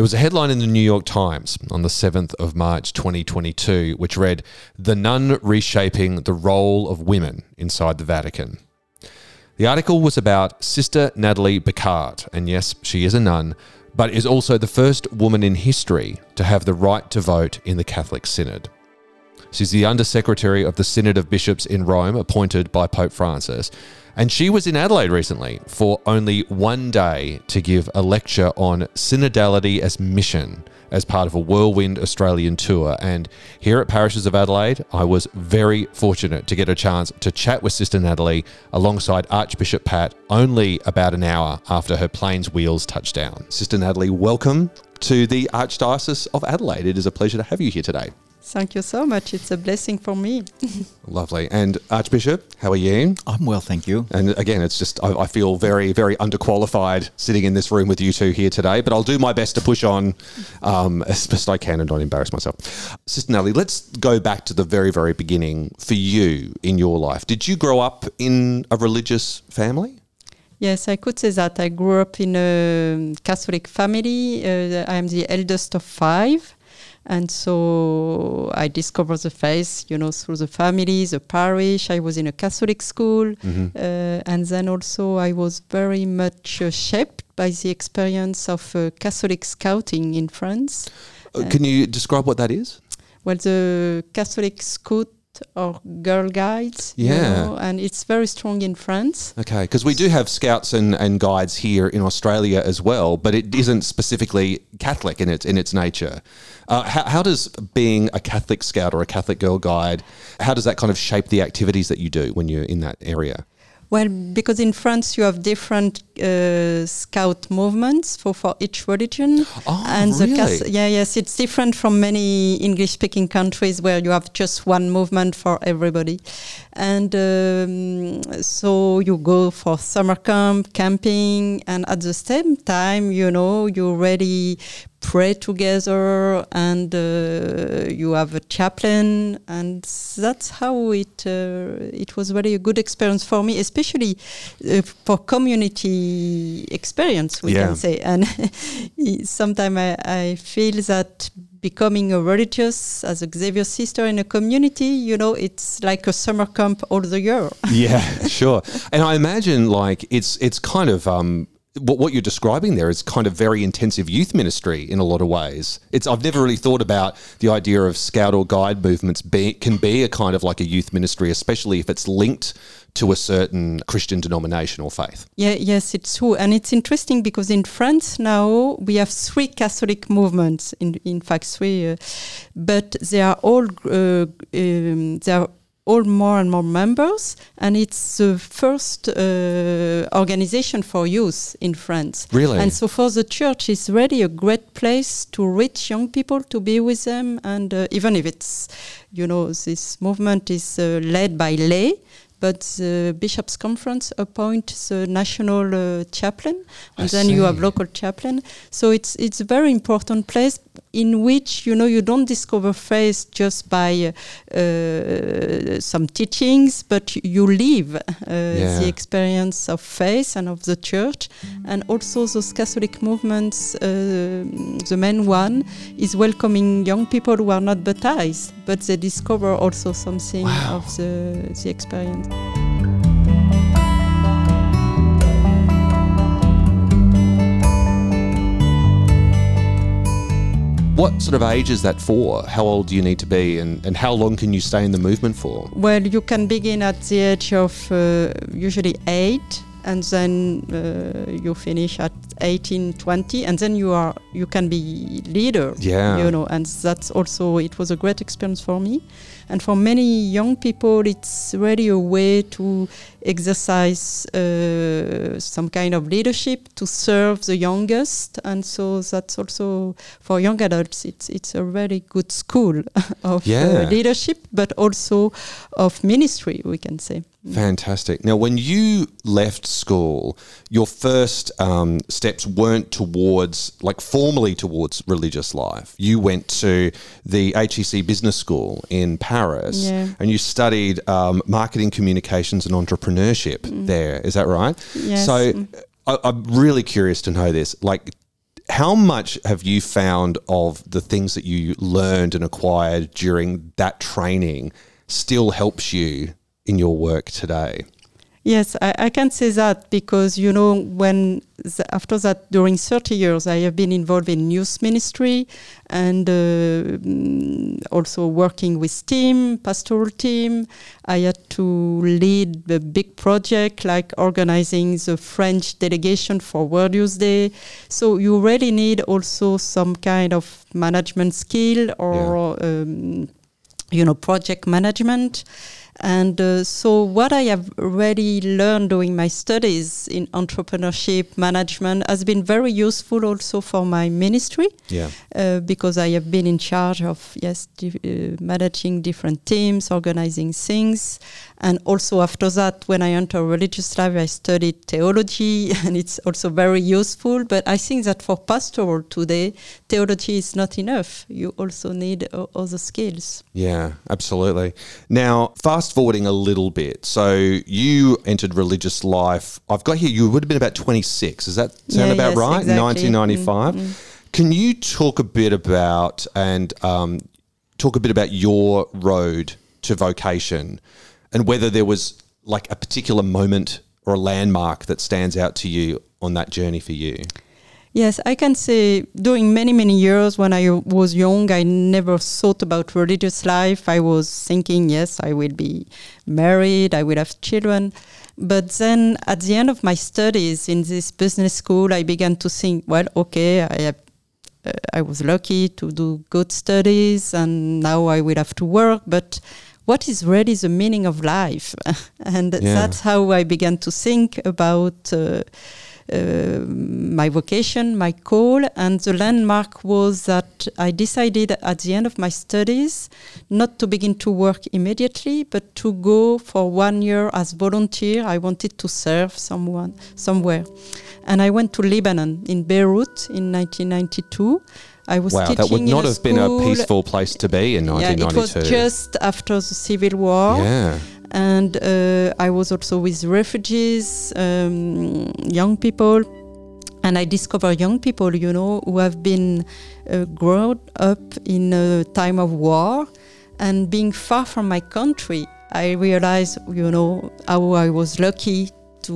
There was a headline in the New York Times on the 7th of March 2022 which read, The Nun Reshaping the Role of Women Inside the Vatican. The article was about Sister Natalie Becquart, and yes, she is a nun, but is also the first woman in history to have the right to vote in the Catholic Synod. She's the Undersecretary of the Synod of Bishops in Rome, appointed by Pope Francis. And she was in Adelaide recently for only one day to give a lecture on synodality as mission as part of a whirlwind Australian tour. And here at Parishes of Adelaide, I was very fortunate to get a chance to chat with Sister Natalie alongside Archbishop Pat only about an hour after her plane's wheels touched down. Sister Natalie, welcome to the Archdiocese of Adelaide. It is a pleasure to have you here today. Thank you so much. It's a blessing for me. Lovely. And Archbishop, how are you? I'm well, thank you. And again, it's just, I, I, feel very, very underqualified sitting in this room with you two here today, but I'll do my best to push on um, as best I can and not embarrass myself. Sister Nellie, let's go back to the very, very beginning for you in your life. Did you grow up in a religious family? Yes, I could say that. I grew up in a Catholic family. Uh, I am the eldest of five. And so I discovered the faith, you know, through the family, the parish. I was in a Catholic school. Mm-hmm. Uh, and then also I was very much uh, shaped by the experience of uh, Catholic scouting in France. Uh, can you describe what that is? Well, the Catholic Scout or Girl Guides. Yeah. You know, and it's very strong in France. Okay, because we do have scouts and, and guides here in Australia as well, but it isn't specifically Catholic in its in its nature. Uh, how, how does being a Catholic scout or a Catholic girl guide, how does that kind of shape the activities that you do when you're in that area? Well, because in France you have different uh, scout movements for, for each religion. Oh, and really? The yeah, yes, it's different from many English-speaking countries where you have just one movement for everybody. And um, so you go for summer camp, camping, and at the same time, you know, you really pray together and uh, you have a chaplain and that's how it uh, it was really a good experience for me especially uh, for community experience we yeah. can say and sometimes I, I feel that becoming a religious as a Xavier sister in a community, you know, it's like a summer camp all the year. yeah, sure. And I imagine like it's it's kind of um, what, what you're describing there is kind of very intensive youth ministry in a lot of ways. It's I've never really thought about the idea of scout or guide movements be, can be a kind of like a youth ministry, especially if it's linked to a certain Christian denomination or faith. Yeah, yes, it's true, and it's interesting because in France now we have three Catholic movements. In in fact, three, uh, but they are all uh, um, they are all more and more members, and it's the first uh, organization for youth in France. Really? And so for the church, it's really a great place to reach young people, to be with them, and uh, even if it's, you know, this movement is uh, led by lay, but the bishops' conference appoints the national uh, chaplain, and I then see. you have local chaplain. So it's it's a very important place in which you know you don't discover faith just by uh, some teachings, but you live uh, yeah. the experience of faith and of the church, and also those Catholic movements. Uh, the main one is welcoming young people who are not baptized, but they discover also something wow. of the the experience. What sort of age is that for? How old do you need to be, and, and how long can you stay in the movement for? Well, you can begin at the age of uh, usually eight, and then uh, you finish at 18 20 and then you are you can be leader yeah you know and that's also it was a great experience for me and for many young people, it's really a way to exercise uh, some kind of leadership to serve the youngest. And so that's also for young adults, it's, it's a very good school of uh, yeah. uh, leadership, but also of ministry, we can say. Fantastic. Now, when you left school, your first um, steps weren't towards, like formally towards religious life. You went to the HEC Business School in Paris yeah. and you studied um, marketing, communications, and entrepreneurship mm. there. Is that right? Yes. So, I, I'm really curious to know this. Like, how much have you found of the things that you learned and acquired during that training still helps you in your work today? Yes, I, I can say that because you know when the, after that during 30 years I have been involved in youth ministry and uh, mm, also working with team, pastoral team. I had to lead the big project like organizing the French delegation for World Youth Day. So you really need also some kind of management skill or yeah. um, you know project management. And uh, so, what I have really learned during my studies in entrepreneurship management has been very useful also for my ministry. Yeah. Uh, because I have been in charge of yes, di- uh, managing different teams, organizing things, and also after that, when I entered religious life, I studied theology, and it's also very useful. But I think that for pastoral today, theology is not enough. You also need other skills. Yeah, absolutely. Now, fast forwarding a little bit. So you entered religious life. I've got here. You would have been about twenty six. Does that sound yeah, about yes, right? Exactly. Nineteen ninety five. Mm-hmm. Can you talk a bit about and um, talk a bit about your road to vocation? And whether there was like a particular moment or a landmark that stands out to you on that journey for you. Yes, I can say during many, many years when I was young, I never thought about religious life. I was thinking, yes, I will be married, I will have children. But then at the end of my studies in this business school, I began to think, well, okay, I have uh, I was lucky to do good studies and now I will have to work, but what is really the meaning of life? and yeah. that's how I began to think about uh, uh, my vocation, my call, and the landmark was that I decided at the end of my studies not to begin to work immediately, but to go for one year as volunteer. I wanted to serve someone somewhere, and I went to Lebanon in Beirut in 1992 I was wow, that would not have school. been a peaceful place to be in 1992. Yeah, it was just after the civil war. Yeah. And uh, I was also with refugees, um, young people. And I discover young people, you know, who have been uh, grown up in a time of war and being far from my country. I realized, you know, how I was lucky to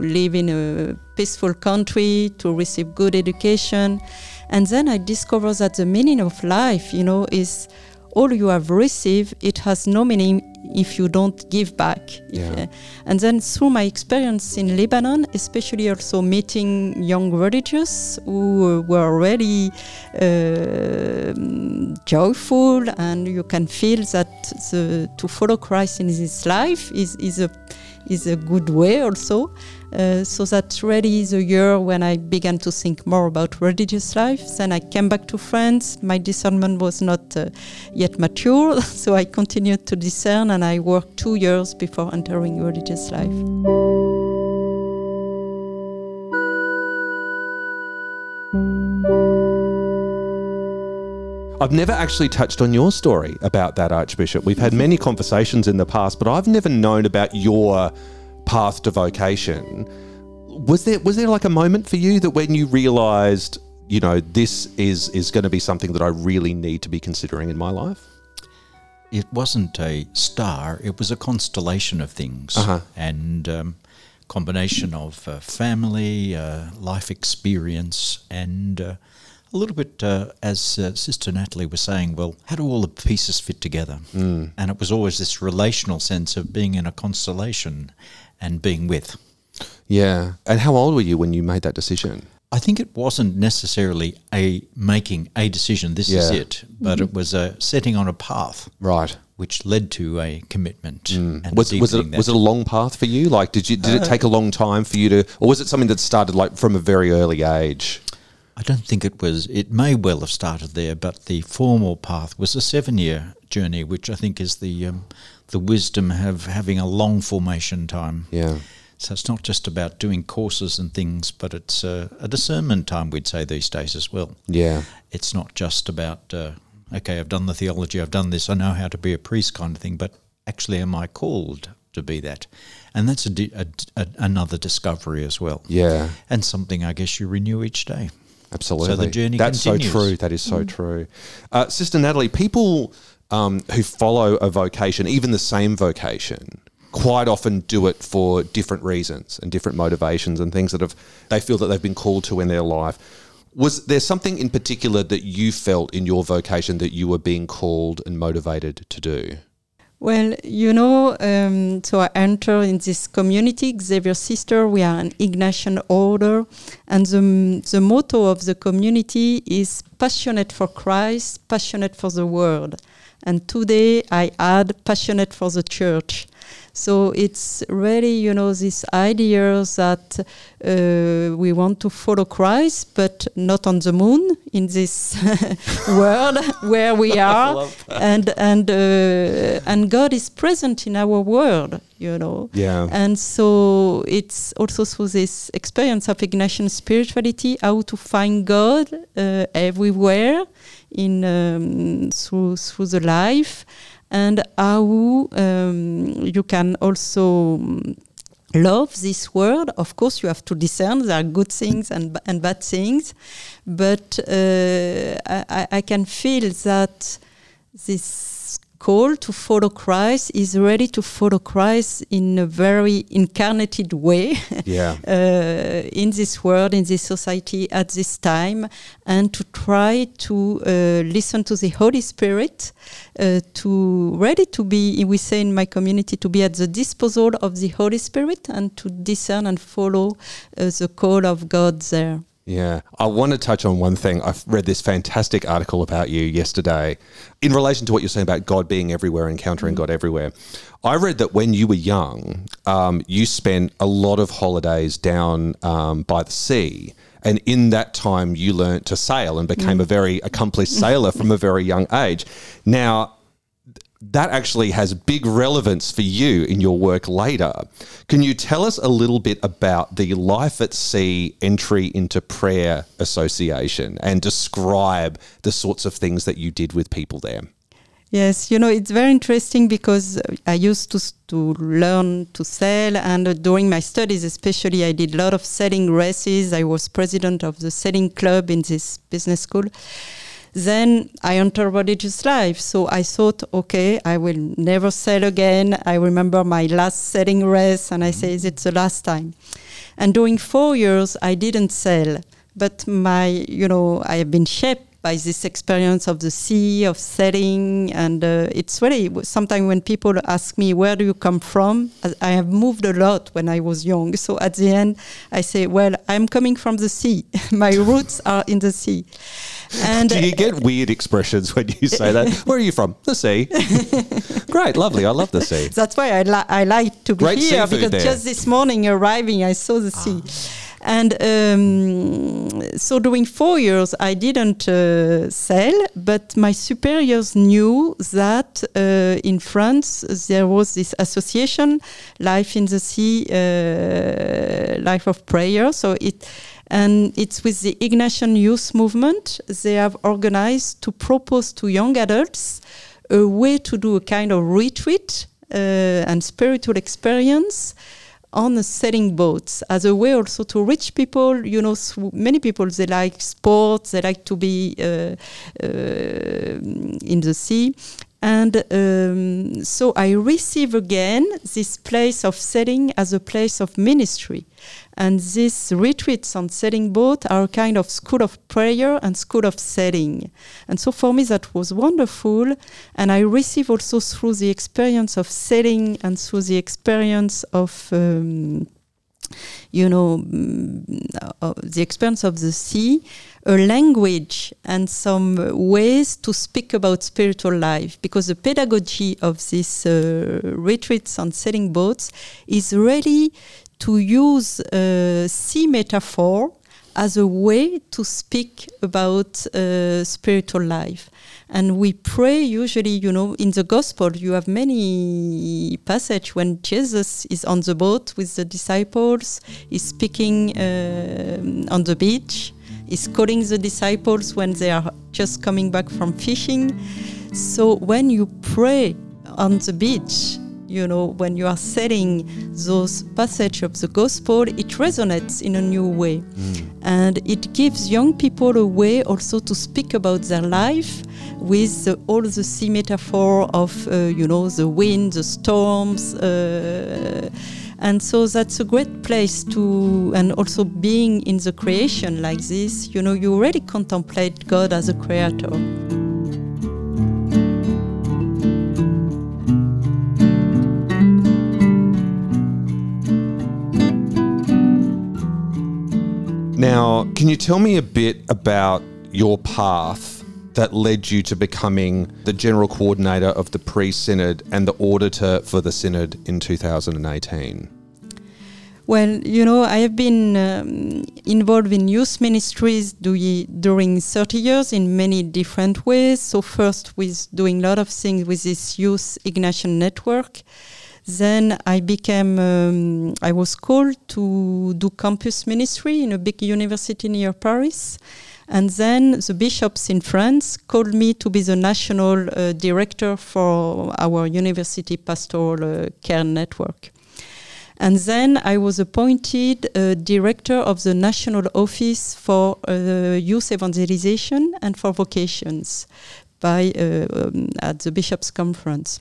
live in a peaceful country, to receive good education. And then I discovered that the meaning of life, you know, is all you have received, it has no meaning if you don't give back. Yeah. Uh, and then through my experience in Lebanon, especially also meeting young religious who were really uh, joyful, and you can feel that the, to follow Christ in this life is, is a is a good way also. Uh, so that really is a year when I began to think more about religious life. Then I came back to France. My discernment was not uh, yet mature, so I continued to discern and I worked two years before entering religious life. I've never actually touched on your story about that, Archbishop. We've had many conversations in the past, but I've never known about your path to vocation. Was there was there like a moment for you that when you realised, you know, this is is going to be something that I really need to be considering in my life? It wasn't a star; it was a constellation of things, uh-huh. and um, combination of uh, family, uh, life experience, and uh, a little bit, uh, as uh, Sister Natalie was saying, well, how do all the pieces fit together? Mm. And it was always this relational sense of being in a constellation and being with. Yeah. And how old were you when you made that decision? I think it wasn't necessarily a making a decision. This Yeah. is it, but Mm-hmm. it was a setting on a path, Right. which led to a commitment. Mm. And Was, was it deepening was it a long path for you? Like, did you did it take a long time for you to, or was it something that started like from a very early age? I don't think it was. It may well have started there, but the formal path was a seven-year journey, which I think is the um, the wisdom of having a long formation time. Yeah. So it's not just about doing courses and things, but it's uh, a discernment time, we'd say these days as well. Yeah. It's not just about, uh, okay, I've done the theology, I've done this, I know how to be a priest kind of thing, but actually, am I called to be that? And that's a, di- a, a, another discovery as well. Yeah. And something I guess you renew each day. Absolutely. So the journey That's continues. so true. That is so true. Uh, Sister Natalie, people um, who follow a vocation, even the same vocation, quite often do it for different reasons and different motivations and things that have they feel that they've been called to in their life. Was there something in particular that you felt in your vocation that you were being called and motivated to do? Well, you know, um, so I enter in this community, Xavier Sister. We are an Ignatian order, and the, the motto of the community is passionate for Christ, passionate for the world. And today I add passionate for the church. So it's really, you know, this idea that uh, we want to follow Christ, but not on the moon in this world where we are, and and uh, and God is present in our world, you know. Yeah. And so it's also through this experience of Ignatian spirituality how to find God uh, everywhere in um, through through the life and how um, you can also um, love this world. Of course, you have to discern there are good things and and bad things, but uh, I, I can feel that this call to follow Christ is ready to follow Christ in a very incarnated way Yeah. uh, in this world, in this society at this time, and to try to uh, listen to the Holy Spirit, uh, to ready to be, we say in my community, to be at the disposal of the Holy Spirit and to discern and follow uh, the call of God there. Yeah, I want to touch on one thing. I've read this fantastic article about you yesterday in relation to what you're saying about God being everywhere, encountering God everywhere. I read that when you were young, um, you spent a lot of holidays down um, by the sea. And in that time, you learnt to sail and became a very accomplished sailor from a very young age. Now, that actually has big relevance for you in your work later. Can you tell us a little bit about the Life at Sea Entry into Prayer Association and describe the sorts of things that you did with people there? Yes, you know, it's very interesting because I used to, to learn to sail, and uh, during my studies, especially, I did a lot of sailing races. I was president of the sailing club in this business school. Then I entered religious life, so I thought, okay, I will never sell again. I remember my last selling race, and I say, it's the last time. And during four years, I didn't sell. but my, you know, I have been shaped by this experience of the sea, of sailing, and uh, it's really sometimes when people ask me where do you come from, I- have moved a lot when I was young. So at the end, I say, well, I'm coming from the sea. My roots are in the sea. And Do you get weird expressions when you say that? Where are you from? The sea. Great, lovely. I love the sea. That's why I, li- I like to be Great here because there. just this morning arriving, I saw the sea. And um, so during four years, I didn't uh, sail, but my superiors knew that uh, in France there was this association, Life in the Sea, uh, Life of Prayer. So it, and it's with the Ignatian Youth Movement. They have organized to propose to young adults a way to do a kind of retreat uh, and spiritual experience on a sailing boats as a way also to reach people you know many people they like sports they like to be uh, uh, in the sea and um, so I receive again this place of sailing as a place of ministry. And these retreats on sailing boat are a kind of school of prayer and school of sailing. And so for me that was wonderful. And I receive also through the experience of sailing and through the experience of um, you know, mm, uh, the experience of the sea, a language and some ways to speak about spiritual life. Because the pedagogy of these uh, retreats on sailing boats is really to use uh, sea metaphor as a way to speak about uh, spiritual life. And we pray usually, you know, in the gospel, you have many passage when Jesus is on the boat with the disciples, he's speaking uh, on the beach, he's calling the disciples when they are just coming back from fishing. So when you pray on the beach, you know, when you are selling those passage of the gospel, it resonates in a new way. And it gives young people a way also to speak about their life with the, all the sea metaphor of, uh, you know, the wind, the storms. Uh, and so that's a great place to, and also being in the creation like this, you know, you already contemplate God as a creator. You tell me a bit about your path that led you to becoming the general coordinator of the pre synod and the auditor for the synod in 2018? Well, you know, I have been um, involved in youth ministries du- during 30 years in many different ways. So, first, with doing a lot of things with this Youth Ignatian Network. Then I became, um, I was called to do campus ministry in a big university near Paris. And then the bishops in France called me to be the national uh, director for our university pastoral uh, care network. And then I was appointed uh, director of the National Office for uh, Youth Evangelization and for Vocations by, uh, um, at the Bishops' Conference.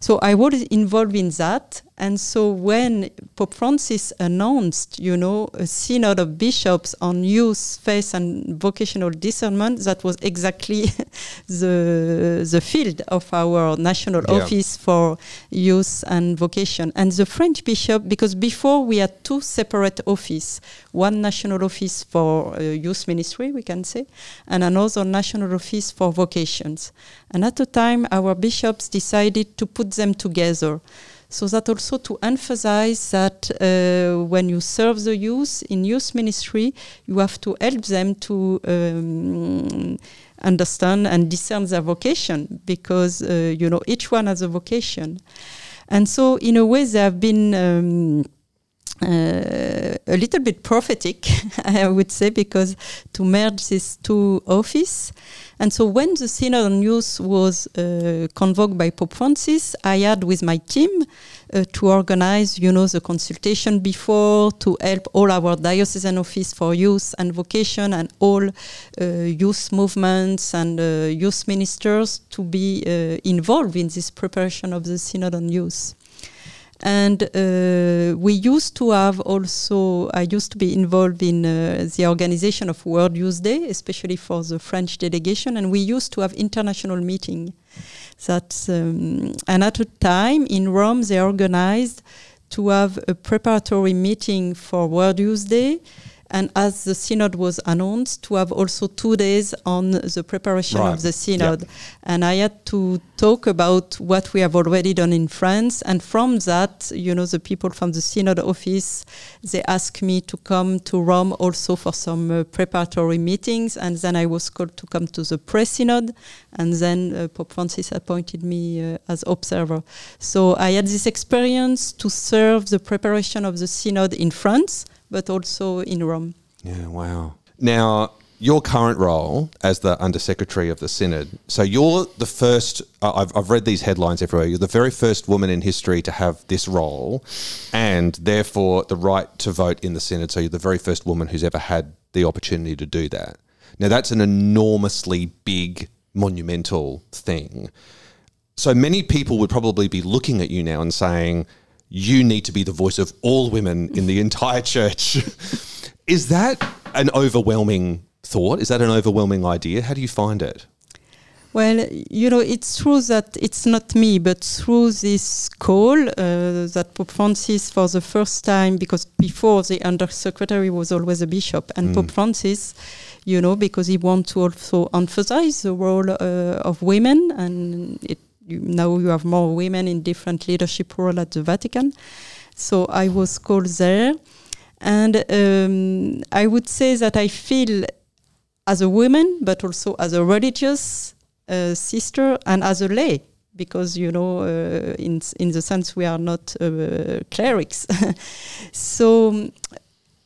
So I was involved in that. And so when Pope Francis announced, you know, a synod of bishops on youth, faith, and vocational discernment, that was exactly the the field of our national Yeah. office for youth and vocation. And the French bishop, because before we had two separate offices, one national office for uh, youth ministry, we can say, and another national office for vocations. And at the time, our bishops decided to put them together. So that also to emphasize that uh, when you serve the youth in youth ministry, you have to help them to um, understand and discern their vocation because uh, you know each one has a vocation, and so in a way they have been. Um, uh, a little bit prophetic, I would say, because to merge these two offices. And so when the Synod on Youth was uh, convoked by Pope Francis, I had with my team uh, to organize, you know, the consultation before, to help all our diocesan office for youth and vocation and all uh, youth movements and uh, youth ministers to be uh, involved in this preparation of the Synod on Youth. And uh, we used to have also, I used to be involved in uh, the organization of World Youth Day, especially for the French delegation, and we used to have international meeting. That um, and at a time in Rome they organized to have a preparatory meeting for World Youth Day. And as the synod was announced, to have also two days on the preparation Right. of the synod. And I had to talk about what we have already done in France. And from that, you know, the people from the synod office, they asked me to come to Rome also for some uh, preparatory meetings. And then I was called to come to the pre-synod. And then uh, Pope Francis appointed me uh, as observer. So I had this experience to serve the preparation of the synod in France, but also in Rome. Yeah, wow. Now, your current role as the Undersecretary of the Synod, so you're the first, I've, I've read these headlines everywhere, you're the very first woman in history to have this role and therefore the right to vote in the Synod. So you're the very first woman who's ever had the opportunity to do that. Now, that's an enormously big, monumental thing. So many people would probably be looking at you now and saying, you need to be the voice of all women in the entire church. Is that an overwhelming thought? Is that an overwhelming idea? How do you find it? Well, you know, it's true that it's not me, but through this call uh, that Pope Francis, for the first time, because before the undersecretary was always a bishop, and Pope Francis, you know, because he wants to also emphasize the role uh, of women, and it, you, now you have more women in different leadership role at the Vatican. So I was called there, and um, I would say that I feel as a woman, but also as a religious uh, sister and as a lay, because you know, uh, in in the sense we are not uh, clerics. so um,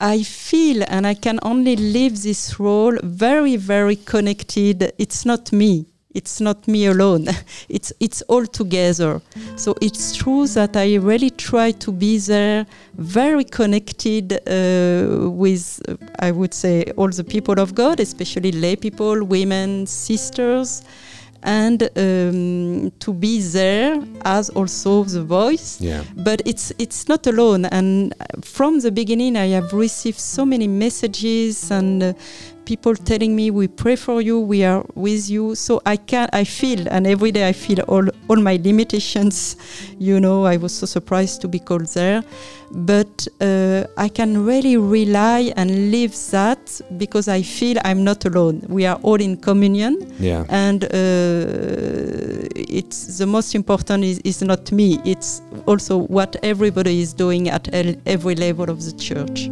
I feel, and I can only live this role very, very connected. It's not me. It's not me alone. it's it's all together. So it's true that I really try to be there, very connected uh, with, uh, I would say, all the people of God, especially lay people, women, sisters, and um, to be there as also the voice. Yeah. But it's it's not alone. And from the beginning, I have received so many messages and. Uh, people telling me we pray for you we are with you. So i can i feel and every day i feel all all my limitations. You know i was so surprised to be called there. But uh, i can really rely and live that because i feel i'm not alone. We are all in communion. Yeah. and uh, it's the most important is, is not me. It's also what everybody is doing at every level of the church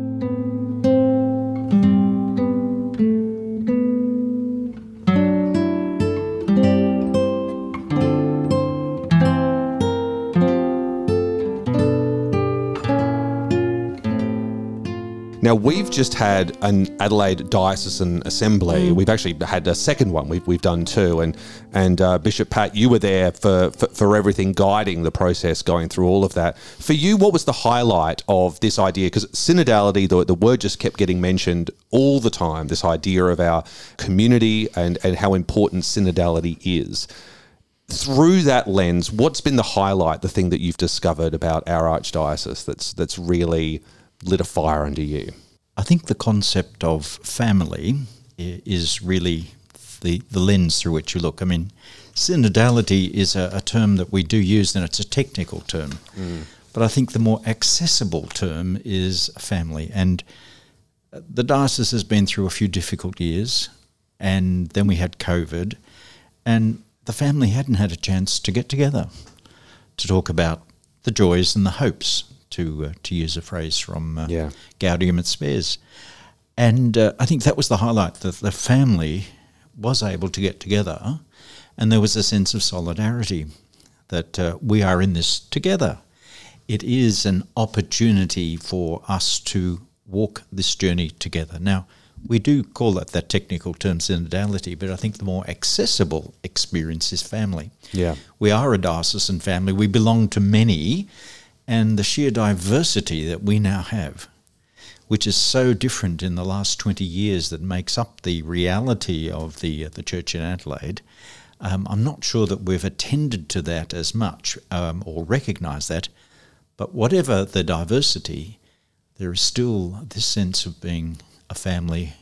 Now, we've just had an Adelaide Diocesan Assembly. We've actually had a second one we've, we've done two. And, and uh, Bishop Pat, you were there for, for, for everything, guiding the process, going through all of that. For you, what was the highlight of this idea? Because synodality, the, the word just kept getting mentioned all the time, this idea of our community and, and how important synodality is through that lens, what's been the highlight, the thing that you've discovered about our archdiocese that's that's really lit a fire under you? I think the concept of family is really the, the lens through which you look. I mean, synodality is a, a term that we do use, and it's a technical term. But I think the more accessible term is family. And uh, the diocese has been through a few difficult years, and then we had COVID, and the family hadn't had a chance to get together to talk about the joys and the hopes, to uh, to use a phrase from uh, Yeah. Gaudium et Spes. And uh, I think that was the highlight that the family was able to get together, and there was a sense of solidarity that uh, we are in this together. It is an opportunity for us to walk this journey together. Now, we do call that that technical term synodality, but I think the more accessible experience is family. Yeah. We are a diocesan family. We belong to many, and the sheer diversity that we now have, which is so different in the last 20 years that makes up the reality of the, uh, the church in Adelaide, um, I'm not sure that we've attended to that as much um, or recognised that. But whatever the diversity, there is still this sense of being a family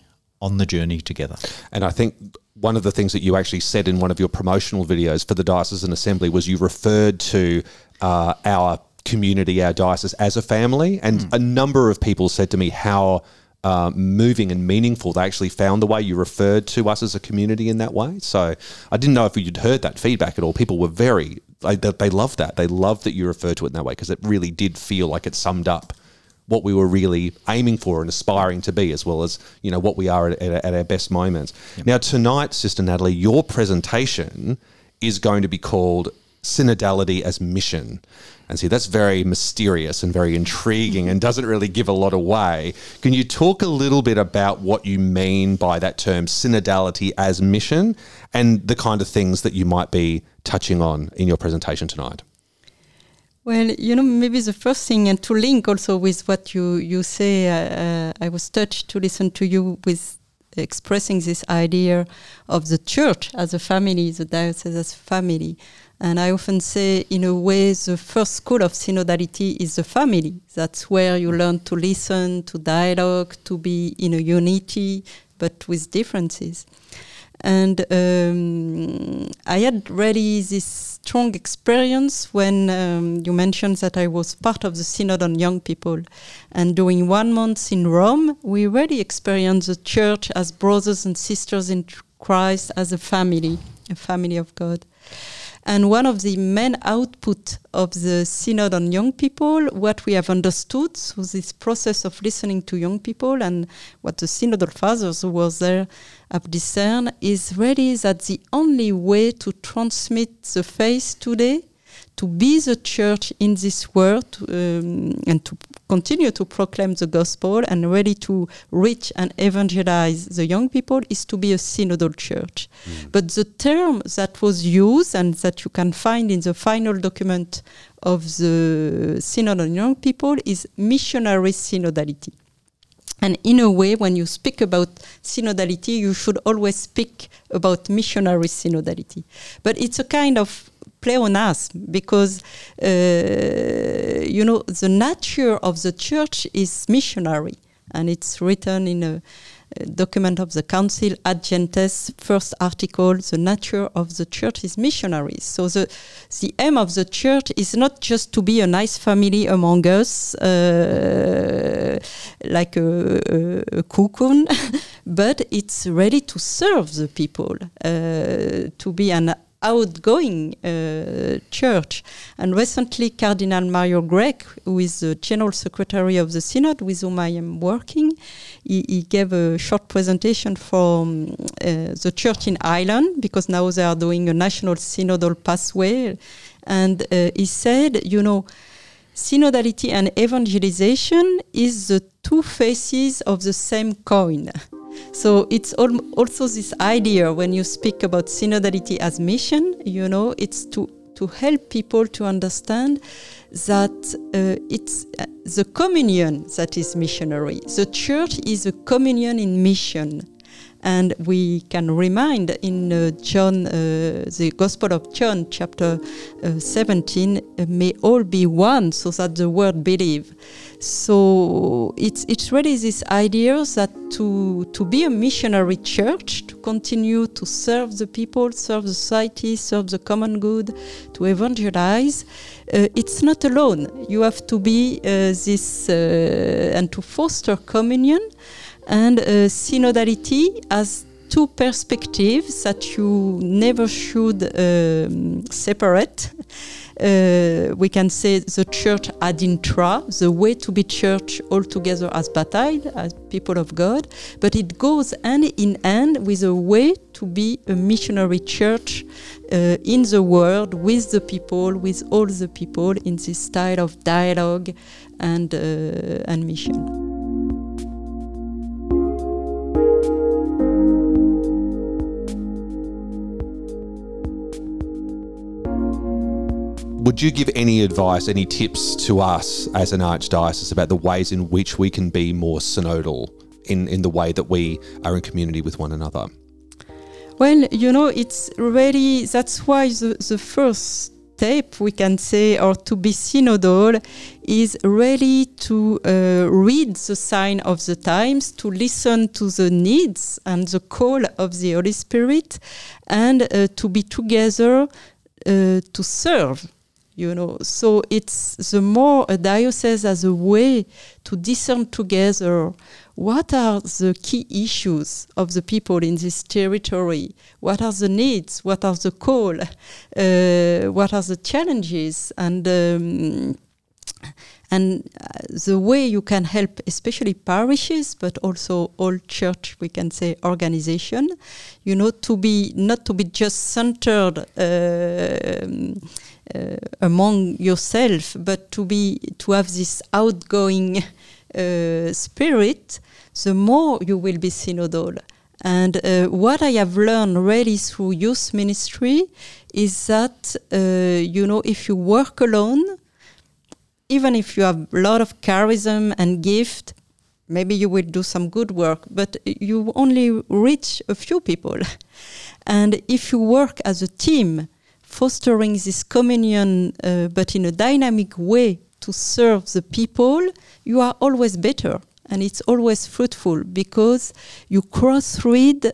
on the journey together. And I think one of the things that you actually said in one of your promotional videos for the Diocesan Assembly was you referred to uh, our community, our diocese, as a family. And a number of people said to me how uh, moving and meaningful they actually found the way you referred to us as a community in that way. So I didn't know if you'd heard that feedback at all. People were very, they, they loved that. They loved that you referred to it in that way because it really did feel like it summed up what we were really aiming for and aspiring to be, as well as you know what we are at, at, at our best moments. Now, tonight, Sister Natalie, your presentation is going to be called synodality as mission. And see, that's very mysterious and very intriguing and doesn't really give a lot away. Can you talk a little bit about what you mean by that term, synodality as mission, and the kind of things that you might be touching on in your presentation tonight? Well, you know, maybe the first thing, and to link also with what you you say, uh, I was touched to listen to you with expressing this idea of the church as a family, the diocese as a family. And I often say, in a way, the first school of synodality is the family. That's where you learn to listen, to dialogue, to be in a unity, but with differences. And um, I had really this strong experience when um, you mentioned that I was part of the Synod on Young People. And during one month in Rome, we really experienced the church as brothers and sisters in Christ, as a family, a family of God. And one of the main output of the Synod on Young People, what we have understood, so this process of listening to young people and what the Synodal Fathers who were there have discerned, is really that the only way to transmit the faith today, to be the church in this world um, and to continue to proclaim the gospel and ready to reach and evangelize the young people is to be a synodal church. Mm. But the term that was used and that you can find in the final document of the Synod on Young People is missionary synodality. And in a way, when you speak about synodality, you should always speak about missionary synodality. But it's a kind of pleonasm because, uh, you know, the nature of the church is missionary. And it's written in a document of the Council Ad Gentes, first article, the nature of the church is missionary So the, the aim of the church is not just to be a nice family among us, uh, like a, a, a cocoon, but it's ready to serve the people, uh, to be an outgoing uh, church. And recently, Cardinal Mario Grech, who is the General Secretary of the Synod, with whom I am working, he, he gave a short presentation for um, uh, the church in Ireland, because now they are doing a national synodal pathway. And uh, he said, you know, synodality and evangelization is the two faces of the same coin. So it's al- also this idea when you speak about synodality as mission, you know, it's to to help people to understand that uh, it's uh, the communion that is missionary. The church is a communion in mission. And we can remind in uh, John, uh, the Gospel of John, chapter uh, 17, uh, may all be one, so that the world believe. So it's it's really this idea that to to be a missionary church, to continue to serve the people, serve society, serve the common good, to evangelize, uh, it's not alone. You have to be uh, this uh, and to foster communion and uh, synodality as two perspectives that you never should um, separate. Uh, we can say the church ad intra, the way to be church altogether as baptized, as people of God, but it goes hand in hand with a way to be a missionary church uh, in the world with the people, with all the people in this style of dialogue and, uh, and mission. Would you give any advice, any tips to us as an archdiocese about the ways in which we can be more synodal in, in the way that we are in community with one another? Well, you know, it's really that's why the, the first step we can say, or to be synodal, is really to uh, read the sign of the times, to listen to the needs and the call of the Holy Spirit, and uh, to be together uh, to serve you know. So it's the more a diocese as a way to discern together what are the key issues of the people in this territory what are the needs what are the call uh, what are the challenges and um, and uh, the way you can help especially parishes but also all church we can say organization you know to be not to be just centered uh, among yourself, but to be to have this outgoing uh, spirit, the more you will be synodal. And uh, what I have learned really through youth ministry is that uh, you know if you work alone, even if you have a lot of charism and gift, maybe you will do some good work, but you only reach a few people. and if you work as a team, fostering this communion, uh, but in a dynamic way to serve the people, you are always better and it's always fruitful because you cross-read uh,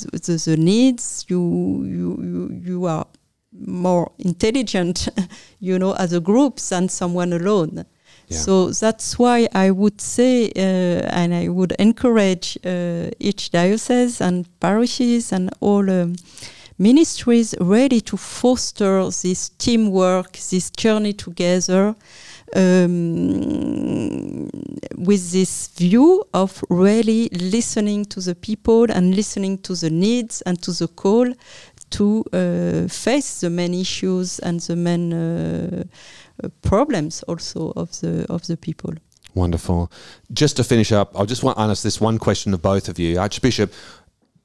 the, the, needs. You you you are more intelligent, you know, as a group than someone alone. So that's why I would say, uh, and I would encourage uh, each diocese and parishes and all um, ministries ready to foster this teamwork, this journey together. Um, with this view of really listening to the people and listening to the needs and to the call to uh, face the main issues and the main uh, uh, problems also of the of the people. Wonderful. Just to finish up, I just want to ask this one question of both of you, Archbishop.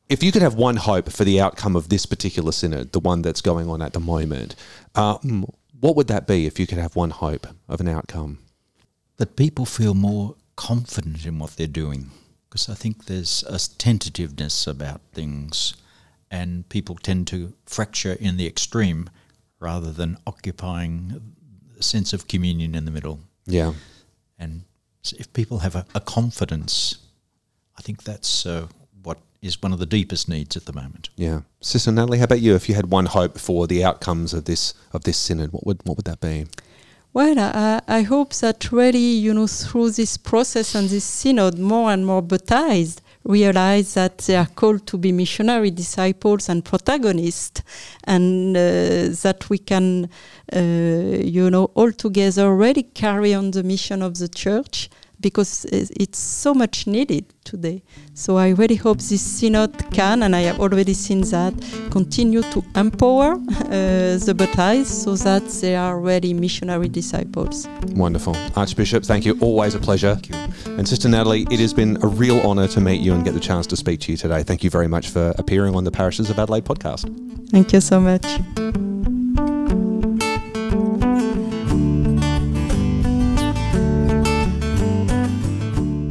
If you could have one hope for the outcome of this particular synod, the one that's going on at the moment, um, what would that be? If you could have one hope of an outcome, that people feel more confident in what they're doing, because I think there's a tentativeness about things, and people tend to fracture in the extreme rather than occupying a sense of communion in the middle. Yeah. And so if people have a, a confidence, I think that's uh, what is one of the deepest needs at the moment. Yeah, Sister Natalie, how about you? If you had one hope for the outcomes of this of this synod, what would what would that be? Well, I, I hope that really, you know, through this process and this synod, more and more baptized realize that they are called to be missionary disciples and protagonists, and uh, that we can, uh, you know, all together really carry on the mission of the church because it's so much needed today. So I really hope this synod can, and I have already seen that, continue to empower uh, the baptized so that they are really missionary disciples. Wonderful. Archbishop, thank you. Always a pleasure. And Sister Natalie, it has been a real honour to meet you and get the chance to speak to you today. Thank you very much for appearing on the Parishes of Adelaide podcast. Thank you so much.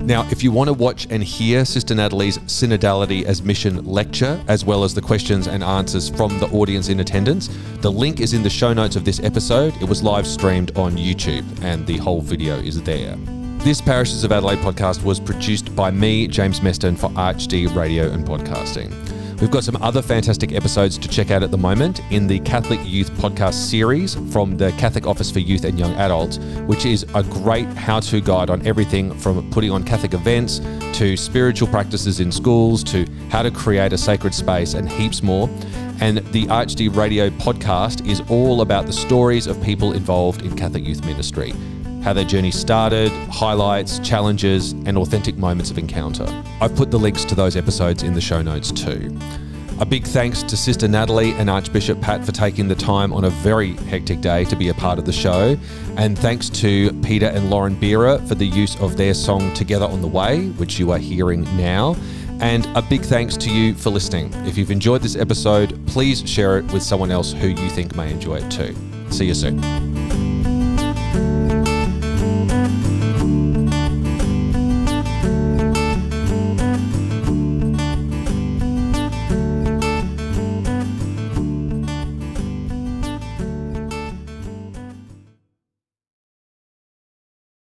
Now, if you want to watch and hear Sister Natalie's Synodality as Mission lecture, as well as the questions and answers from the audience in attendance, the link is in the show notes of this episode. It was live streamed on YouTube, and the whole video is there. This Parishes of Adelaide podcast was produced by me, James Meston, for ArchD Radio and Podcasting. We've got some other fantastic episodes to check out at the moment in the Catholic Youth podcast series from the Catholic Office for Youth and Young Adults, which is a great how to guide on everything from putting on Catholic events to spiritual practices in schools to how to create a sacred space and heaps more. And the ArchD Radio podcast is all about the stories of people involved in Catholic youth ministry how their journey started, highlights, challenges, and authentic moments of encounter. I've put the links to those episodes in the show notes too. A big thanks to Sister Natalie and Archbishop Pat for taking the time on a very hectic day to be a part of the show. And thanks to Peter and Lauren Beera for the use of their song Together on the Way, which you are hearing now. And a big thanks to you for listening. If you've enjoyed this episode, please share it with someone else who you think may enjoy it too. See you soon.